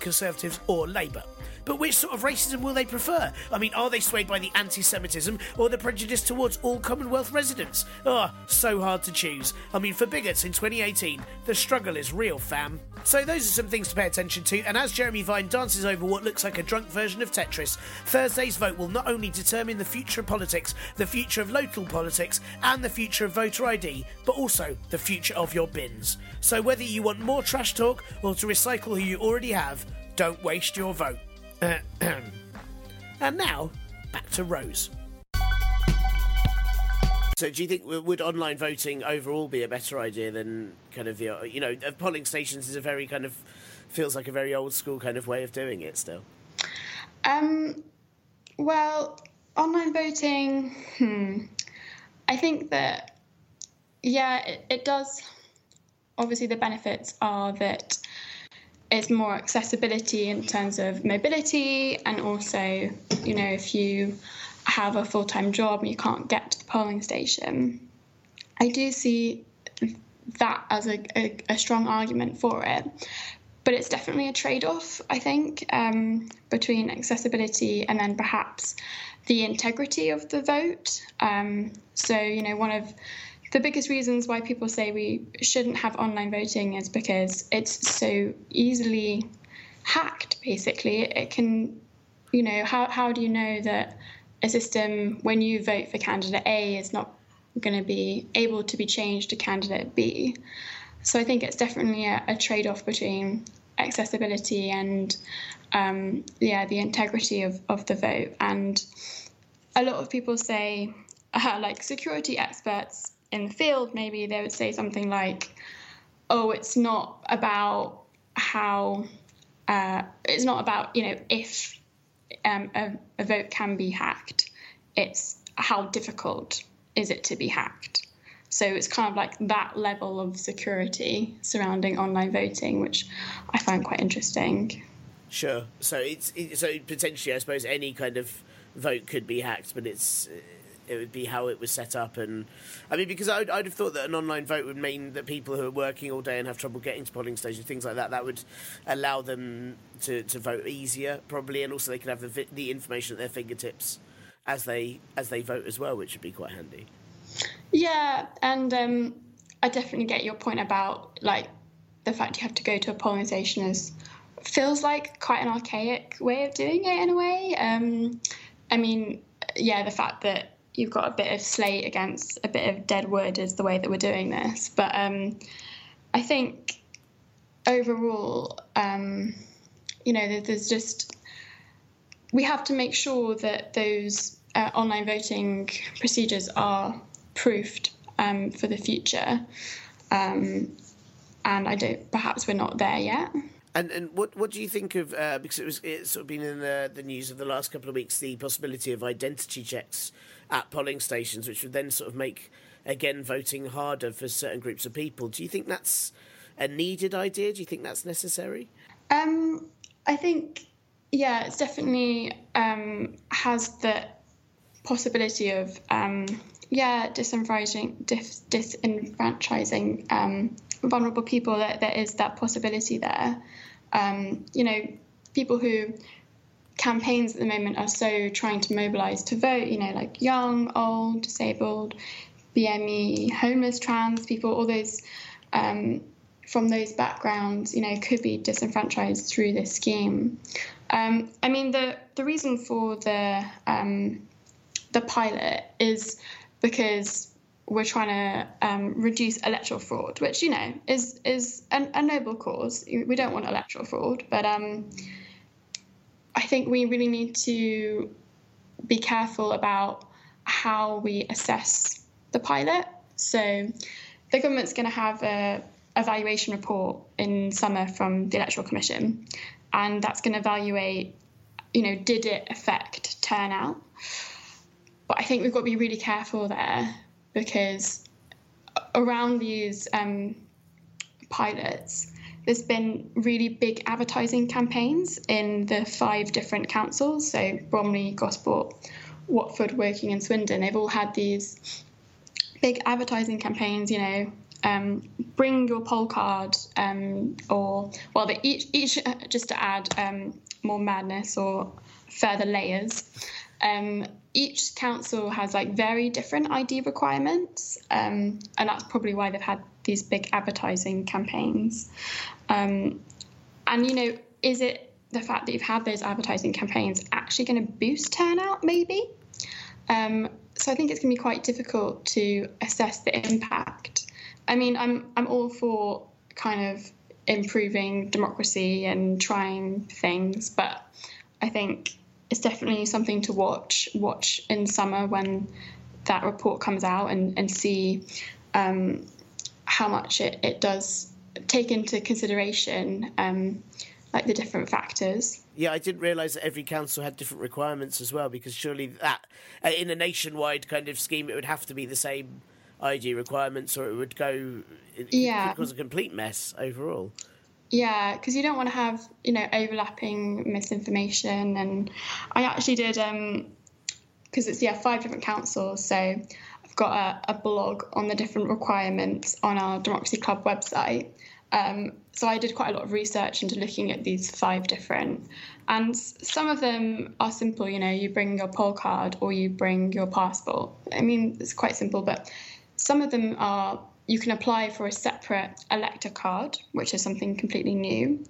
Or Labour. But which sort of racism will they prefer? I mean, are they swayed by the anti Semitism or the prejudice towards all Commonwealth residents? Oh, so hard to choose. I mean, for bigots in 2018, the struggle is real, fam. So, those are some things to pay attention to, and as Jeremy Vine dances over what looks like a drunk version of Tetris, Thursday's vote will not only determine the future of politics, the future of local politics, and the future of voter ID, but also the future of your bins. So, whether you want more trash talk or to recycle who you already have, don't waste your vote. and now, back to Rose. So, do you think would online voting overall be a better idea than kind of the you know polling stations is a very kind of feels like a very old school kind of way of doing it still? Um, well, online voting. Hmm, I think that yeah, it, it does. Obviously, the benefits are that it's more accessibility in terms of mobility and also you know if you have a full-time job and you can't get to the polling station. I do see that as a, a, a strong argument for it but it's definitely a trade-off i think um, between accessibility and then perhaps the integrity of the vote. Um, so you know one of the biggest reasons why people say we shouldn't have online voting is because it's so easily hacked basically. It can you know how, how do you know that a system when you vote for candidate a is not going to be able to be changed to candidate b? So i think it's definitely a, a trade-off between accessibility and um, yeah the integrity of, of the vote. And a lot of people say uh, like security experts in the field, maybe they would say something like, "Oh, it's not about how uh, it's not about you know if um, a, a vote can be hacked. It's how difficult is it to be hacked." So it's kind of like that level of security surrounding online voting, which I find quite interesting. Sure. So it's it, so potentially, I suppose any kind of vote could be hacked, but it's it would be how it was set up. And I mean, because I'd, I'd have thought that an online vote would mean that people who are working all day and have trouble getting to polling stations, things like that, that would allow them to, to vote easier, probably, and also they could have the, the information at their fingertips as they as they vote as well, which would be quite handy. Yeah, and um, I definitely get your point about like the fact you have to go to a polling station is feels like quite an archaic way of doing it in a way. Um, I mean, yeah, the fact that you've got a bit of slate against a bit of dead wood is the way that we're doing this. But um, I think overall, um, you know, there's just we have to make sure that those uh, online voting procedures are proofed um, for the future. Um, and I don't. Perhaps we're not there yet. And and what what do you think of uh, because it was it's sort of been in the the news of the last couple of weeks the possibility of identity checks at polling stations, which would then sort of make again voting harder for certain groups of people. Do you think that's a needed idea? Do you think that's necessary? Um, I think yeah, it's definitely um, has the possibility of um, yeah disenfranchising dis- disenfranchising um, vulnerable people. That there is that possibility there. Um, you know, people who campaigns at the moment are so trying to mobilize to vote, you know, like young, old, disabled, BME, homeless, trans people, all those um, from those backgrounds, you know, could be disenfranchised through this scheme. Um, I mean, the the reason for the um, the pilot is because we're trying to um, reduce electoral fraud, which you know is is a, a, noble cause. We don't want electoral fraud, but um, I think we really need to be careful about how we assess the pilot. So the government's going to have a evaluation report in summer from the Electoral Commission, and that's going to evaluate, you know, did it affect turnout? But I think we've got to be really careful there because around these um, pilots, there's been really big advertising campaigns in the five different councils. So Bromley, Gosport, Watford, Woking, and Swindon. They've all had these big advertising campaigns. You know, um, bring your poll card, um, or well, they each each just to add um, more madness or further layers. Um, each council has like very different ID requirements, um, and that's probably why they've had these big advertising campaigns. Um, and you know, is it the fact that you've had those advertising campaigns actually going to boost turnout? Maybe. Um, so I think it's going to be quite difficult to assess the impact. I mean, I'm I'm all for kind of improving democracy and trying things, but I think it's definitely something to watch watch in summer when that report comes out and and see um, how much it, it does take into consideration um, like the different factors. Yeah, I didn't realise that every council had different requirements as well, because surely that, uh, in a nationwide kind of scheme, it would have to be the same ID requirements, or it would go. It Yeah. cause a complete mess overall. Yeah, because you don't want to have you know overlapping misinformation. And I actually did because it's yeah five different councils, so I've got a, a blog on the different requirements on our Democracy Club website. Um, so I did quite a lot of research into looking at these five different, and some of them are simple. You know, you bring your poll card or you bring your passport. I mean, it's quite simple, but some of them are you can apply for a separate elector card, which is something completely new.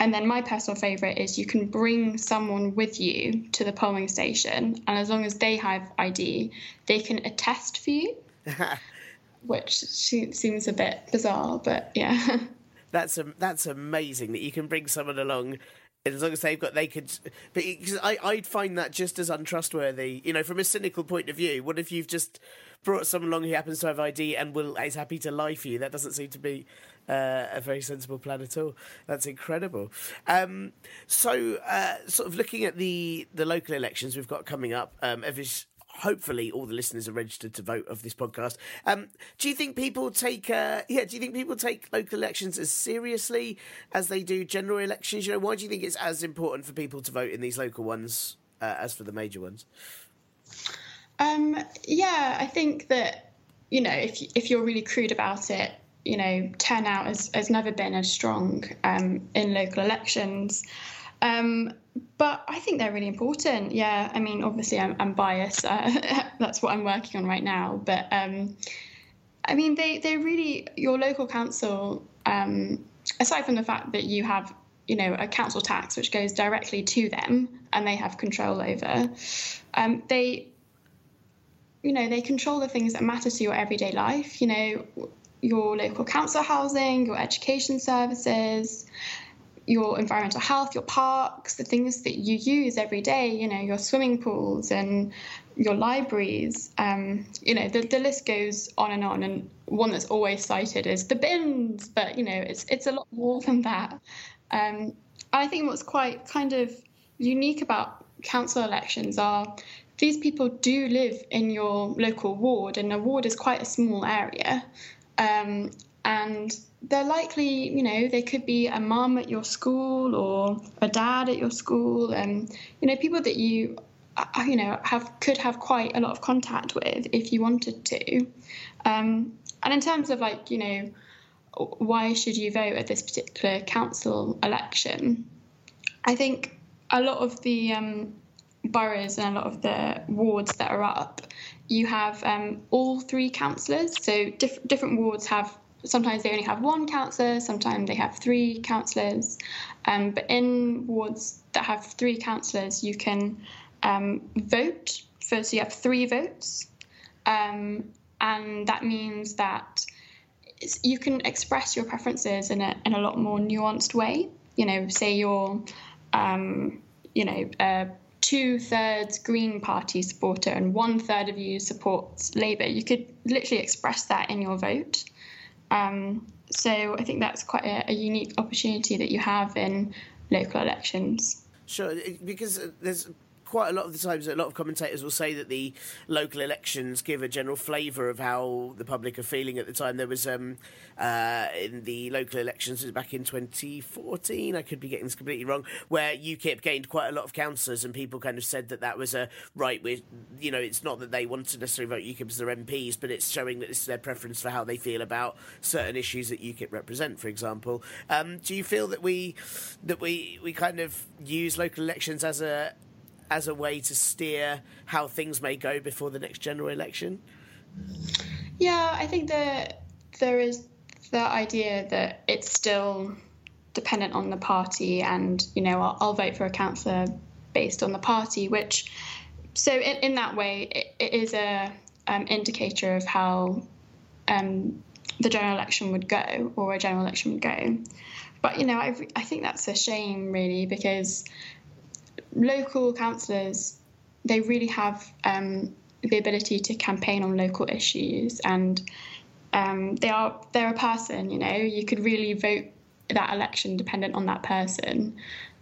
And then my personal favourite is you can bring someone with you to the polling station, and as long as they have ID, they can attest for you, which seems a bit bizarre, but yeah. That's a, that's amazing that you can bring someone along. As long as they've got, they could. But because I, I'd find that just as untrustworthy. You know, from a cynical point of view, what if you've just brought someone along who happens to have ID and will is happy to lie for you? That doesn't seem to be uh, a very sensible plan at all. That's incredible. Um, so, uh, sort of looking at the the local elections we've got coming up, um, every, hopefully all the listeners are registered to vote of this podcast. Um, do you think people take uh, yeah? Do you think people take local elections as seriously as they do general elections? You know, why do you think it's as important for people to vote in these local ones uh, as for the major ones? Um, yeah, I think that you know if if you're really crude about it, you know, turnout has, has never been as strong um, in local elections. Um, but I think they're really important. Yeah, I mean, obviously I'm, I'm biased. Uh, that's what I'm working on right now. But um, I mean, they they really your local council. Um, aside from the fact that you have you know a council tax which goes directly to them and they have control over, um, they you know they control the things that matter to your everyday life. You know your local council housing, your education services, your environmental health, your parks, the things that you use every day, you know, your swimming pools and your libraries. Um, you know, the, the list goes on and on. And one that's always cited is the bins, but, you know, it's, it's a lot more than that. Um, I think what's quite kind of unique about council elections are these people do live in your local ward, and a ward is quite a small area. Um, and they're likely, you know, they could be a mum at your school or a dad at your school, and you know, people that you, uh, you know, have could have quite a lot of contact with if you wanted to. Um, and in terms of like, you know, why should you vote at this particular council election? I think a lot of the um, boroughs and a lot of the wards that are up, you have um, all three councillors. So diff- different wards have sometimes they only have one councillor, sometimes they have three councillors. Um, but in wards that have three councillors, you can um, vote. First, you have three votes, um, and that means that you can express your preferences in a in a lot more nuanced way. You know, say you're, um, you know, a two thirds Green Party supporter and one third of you supports Labour. You could literally express that in your vote. Um, so I think that's quite a, a unique opportunity that you have in local elections. Sure, because there's quite a lot of the times, a lot of commentators will say that the local elections give a general flavour of how the public are feeling at the time. There was um, uh, in the local elections back in 2014. I could be getting this completely wrong, where UKIP gained quite a lot of councillors, and people kind of said that that was a right. With you know, it's not that they want to necessarily vote UKIP as their MPs, but it's showing that this is their preference for how they feel about certain issues that UKIP represent. For example, um, do you feel that we that we we kind of use local elections as a as a way to steer how things may go before the next general election? Yeah, I think that there is the idea that it's still dependent on the party, and you know, I'll, I'll vote for a councillor based on the party, which so in, in that way, it, it is a um, indicator of how um, the general election would go, or a general election would go. But you know, I, I think that's a shame, really, because local councillors they really have um, the ability to campaign on local issues, and um, they are they're a person. You know, you could really vote that election dependent on that person,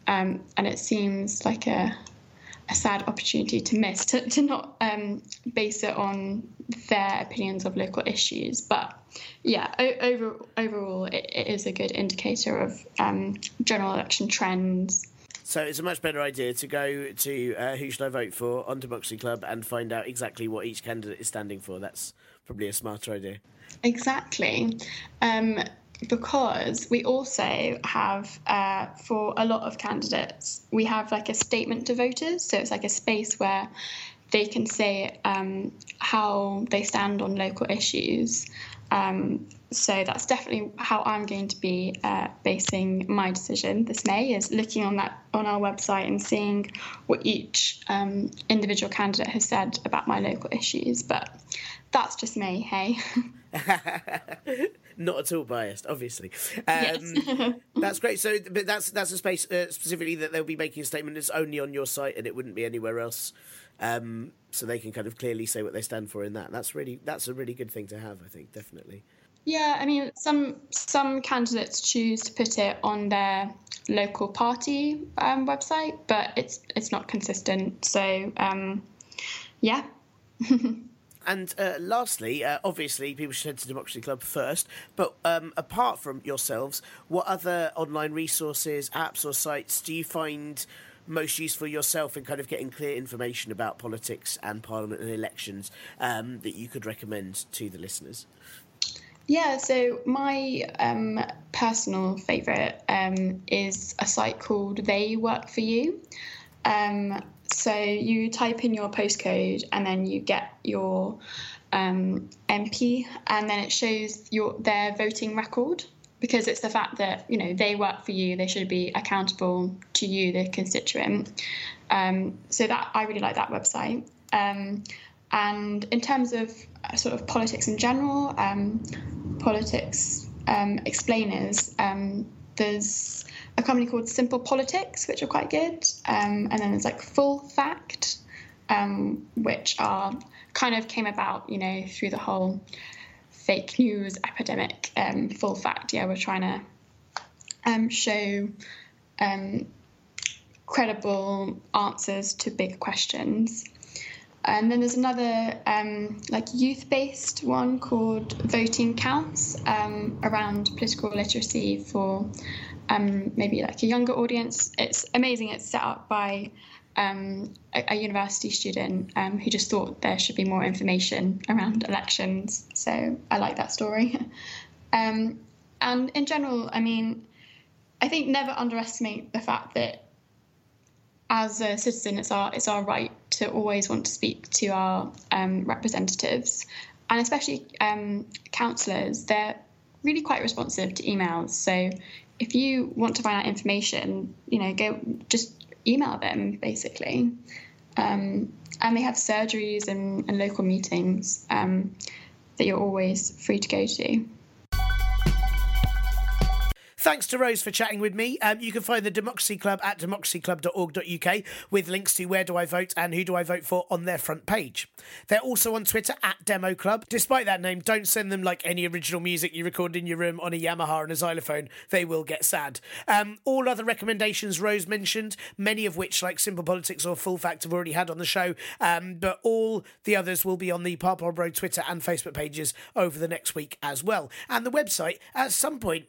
um, and it seems like a a sad opportunity to miss to, to not um, base it on their opinions of local issues. But yeah, o- over, overall, it, it is a good indicator of um, general election trends. So it's a much better idea to go to uh, Who Should I Vote For on Democracy Club and find out exactly what each candidate is standing for. That's probably a smarter idea. Exactly. Um, because we also have, uh, for a lot of candidates, we have like a statement to voters. So it's like a space where they can say um, how they stand on local issues. Um, so that's definitely how I'm going to be uh, basing my decision this May is looking on that on our website and seeing what each um, individual candidate has said about my local issues. But that's just me, hey. Not at all biased, obviously. Um, Yes. that's great. So, but that's that's a space uh, specifically that they'll be making a statement It's only on your site and it wouldn't be anywhere else. Um, so they can kind of clearly say what they stand for in that. That's really that's a really good thing to have. I think definitely. Yeah, I mean, some some candidates choose to put it on their local party um, website, but it's it's not consistent. So, um, yeah. And uh, lastly, uh, obviously, people should head to Democracy Club first. But um, apart from yourselves, what other online resources, apps, or sites do you find most useful yourself in kind of getting clear information about politics and Parliament and elections um, that you could recommend to the listeners? Yeah, so my um, personal favourite um, is a site called They Work for You. Um, so you type in your postcode and then you get your um, MP, and then it shows your their voting record because it's the fact that you know they work for you, they should be accountable to you, the constituent. Um, so that I really like that website. Um, and in terms of uh, sort of politics in general, um, politics um, explainers, um, there's a company called Simple Politics, which are quite good. Um, and then there's like Full Fact, um, which are kind of came about, you know, through the whole fake news epidemic. Full Fact, yeah, we're trying to um, show um, credible answers to big questions. And then there's another um, like youth-based one called Voting Counts um, around political literacy for um, maybe like a younger audience. It's amazing. It's set up by um, a, a university student um, who just thought there should be more information around elections. So I like that story. Um, and in general, I mean, I think never underestimate the fact that as a citizen, it's our it's our right to always want to speak to our um, representatives, and especially um, councillors. They're really quite responsive to emails. So if you want to find out information, you know, go just email them basically. Um, and they have surgeries and, and local meetings um, that you're always free to go to. Thanks to Rose for chatting with me. Um, you can find the Democracy Club at democracyclub.org.uk with links to where do I vote and who do I vote for on their front page. They're also on Twitter at Demo Club. Despite that name, don't send them like any original music you record in your room on a Yamaha and a xylophone. They will get sad. Um, all other recommendations Rose mentioned, many of which, like Simple Politics or Full Fact, have already had on the show, um, but all the others will be on the Parpol Bro Twitter and Facebook pages over the next week as well. And the website, at some point,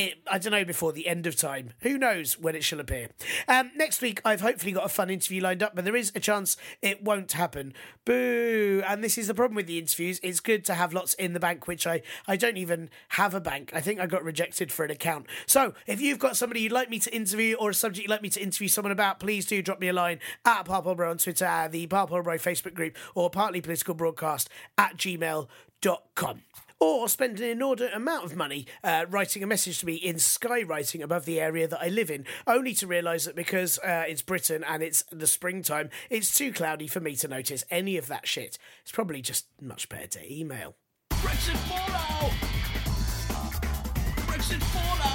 it, I don't know before the end of time. Who knows when it shall appear? Um, next week, I've hopefully got a fun interview lined up, but there is a chance it won't happen. Boo! And this is the problem with the interviews. It's good to have lots in the bank, which I, I don't even have a bank. I think I got rejected for an account. So if you've got somebody you'd like me to interview or a subject you'd like me to interview someone about, please do drop me a line at Parpolbro on Twitter, the Parpolbro Facebook group, or partly political broadcast at gmail.com or spend an inordinate amount of money uh, writing a message to me in skywriting above the area that I live in, only to realise that because uh, it's Britain and it's the springtime, it's too cloudy for me to notice any of that shit. It's probably just much better to email. Brexit fallout! Brexit fallout!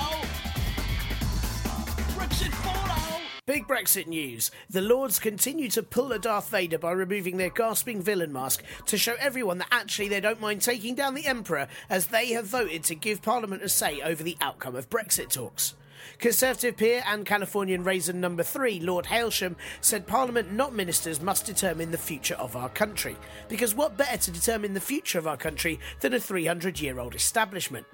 Big Brexit news. The Lords continue to pull a Darth Vader by removing their gasping villain mask to show everyone that actually they don't mind taking down the Emperor as they have voted to give Parliament a say over the outcome of Brexit talks. Conservative peer and Californian raisin number three, Lord Hailsham, said Parliament, not ministers, must determine the future of our country. Because what better to determine the future of our country than a 300 year old establishment?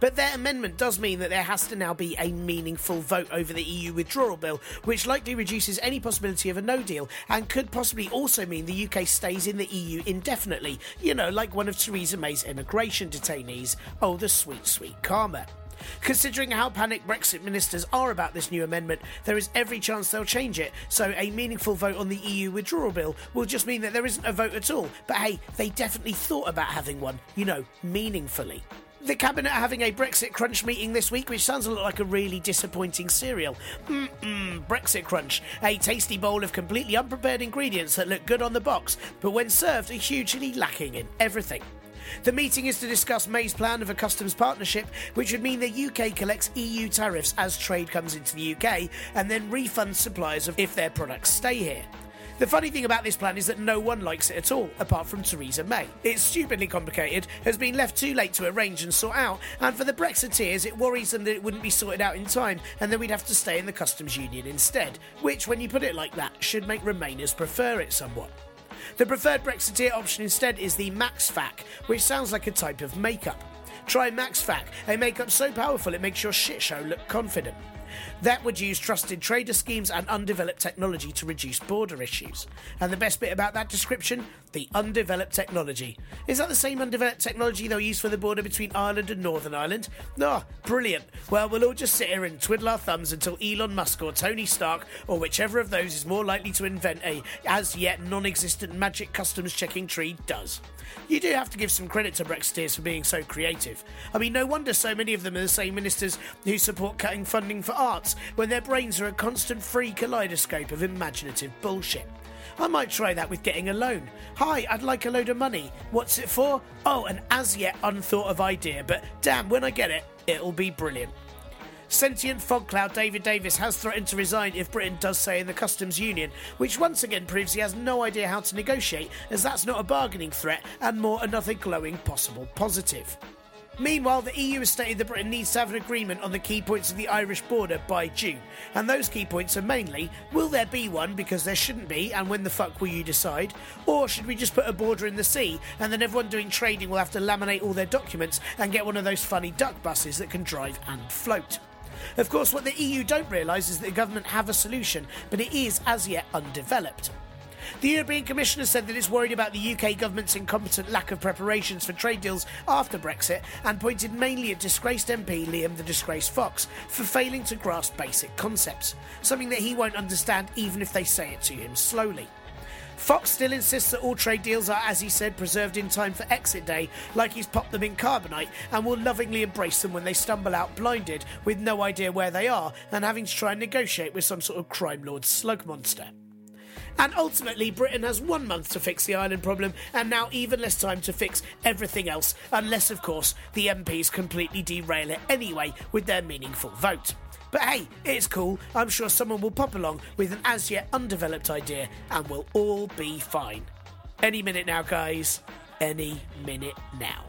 But their amendment does mean that there has to now be a meaningful vote over the EU withdrawal bill, which likely reduces any possibility of a no deal and could possibly also mean the UK stays in the EU indefinitely, you know, like one of Theresa May's immigration detainees. Oh, the sweet, sweet karma. Considering how panicked Brexit ministers are about this new amendment, there is every chance they'll change it. So a meaningful vote on the EU withdrawal bill will just mean that there isn't a vote at all. But hey, they definitely thought about having one, you know, meaningfully. The Cabinet are having a Brexit Crunch meeting this week, which sounds a lot like a really disappointing cereal. Mmm, Brexit Crunch. A tasty bowl of completely unprepared ingredients that look good on the box, but when served are hugely lacking in everything. The meeting is to discuss May's plan of a customs partnership, which would mean the UK collects EU tariffs as trade comes into the UK and then refunds suppliers if their products stay here. The funny thing about this plan is that no one likes it at all, apart from Theresa May. It's stupidly complicated, has been left too late to arrange and sort out, and for the Brexiteers, it worries them that it wouldn't be sorted out in time, and then we'd have to stay in the customs union instead, which, when you put it like that, should make Remainers prefer it somewhat. The preferred Brexiteer option instead is the Max Fac, which sounds like a type of makeup. Try Max Fac, a makeup so powerful it makes your shit show look confident. That would use trusted trader schemes and undeveloped technology to reduce border issues. And the best bit about that description? The undeveloped technology. Is that the same undeveloped technology they'll use for the border between Ireland and Northern Ireland? No, brilliant. Well, we'll all just sit here and twiddle our thumbs until Elon Musk or Tony Stark or whichever of those is more likely to invent a as yet non existent magic customs checking tree does. You do have to give some credit to Brexiteers for being so creative. I mean, no wonder so many of them are the same ministers who support cutting funding for arts when their brains are a constant free kaleidoscope of imaginative bullshit. I might try that with getting a loan. Hi, I'd like a load of money. What's it for? Oh, an as yet unthought of idea, but damn, when I get it, it'll be brilliant. Sentient fog cloud David Davis has threatened to resign if Britain does stay in the customs union, which once again proves he has no idea how to negotiate, as that's not a bargaining threat and more another glowing possible positive. Meanwhile, the EU has stated that Britain needs to have an agreement on the key points of the Irish border by June. And those key points are mainly will there be one because there shouldn't be, and when the fuck will you decide? Or should we just put a border in the sea and then everyone doing trading will have to laminate all their documents and get one of those funny duck buses that can drive and float? Of course, what the EU don't realise is that the government have a solution, but it is as yet undeveloped. The European Commission has said that it's worried about the UK government's incompetent lack of preparations for trade deals after Brexit and pointed mainly at disgraced MP Liam the Disgraced Fox for failing to grasp basic concepts, something that he won't understand even if they say it to him slowly. Fox still insists that all trade deals are, as he said, preserved in time for exit day, like he's popped them in carbonite, and will lovingly embrace them when they stumble out blinded with no idea where they are and having to try and negotiate with some sort of crime lord slug monster. And ultimately, Britain has one month to fix the island problem, and now even less time to fix everything else, unless, of course, the MPs completely derail it anyway with their meaningful vote. But hey, it's cool. I'm sure someone will pop along with an as yet undeveloped idea, and we'll all be fine. Any minute now, guys. Any minute now.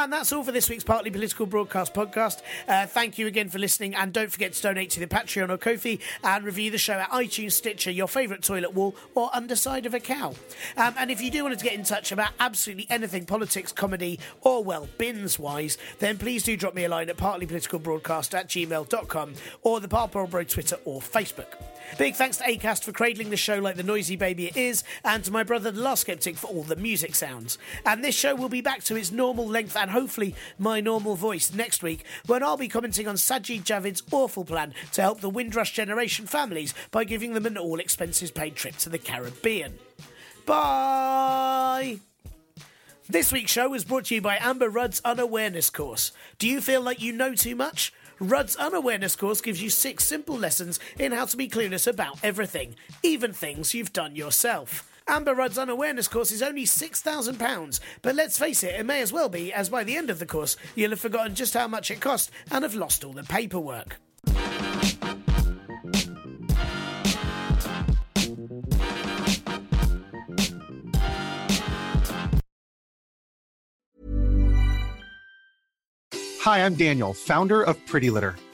And that's all for this week's Partly Political Broadcast podcast. Uh, thank you again for listening, and don't forget to donate to the Patreon or Ko-fi and review the show at iTunes, Stitcher, your favourite toilet wall, or underside of a cow. Um, and if you do want to get in touch about absolutely anything politics, comedy, or well, bins wise, then please do drop me a line at partlypoliticalbroadcast at gmail.com or the Parpol Bro Twitter or Facebook. Big thanks to ACAST for cradling the show like the noisy baby it is, and to my brother the Last Skeptic for all the music sounds. And this show will be back to its normal length and hopefully my normal voice next week when I'll be commenting on Sajid Javid's awful plan to help the Windrush generation families by giving them an all expenses paid trip to the Caribbean. Bye! This week's show was brought to you by Amber Rudd's Unawareness Course. Do you feel like you know too much? Rudd's Unawareness Course gives you six simple lessons in how to be clueless about everything, even things you've done yourself. Amber Rudd's Unawareness Course is only £6,000, but let's face it, it may as well be, as by the end of the course, you'll have forgotten just how much it cost and have lost all the paperwork. Hi, I'm Daniel, founder of Pretty Litter.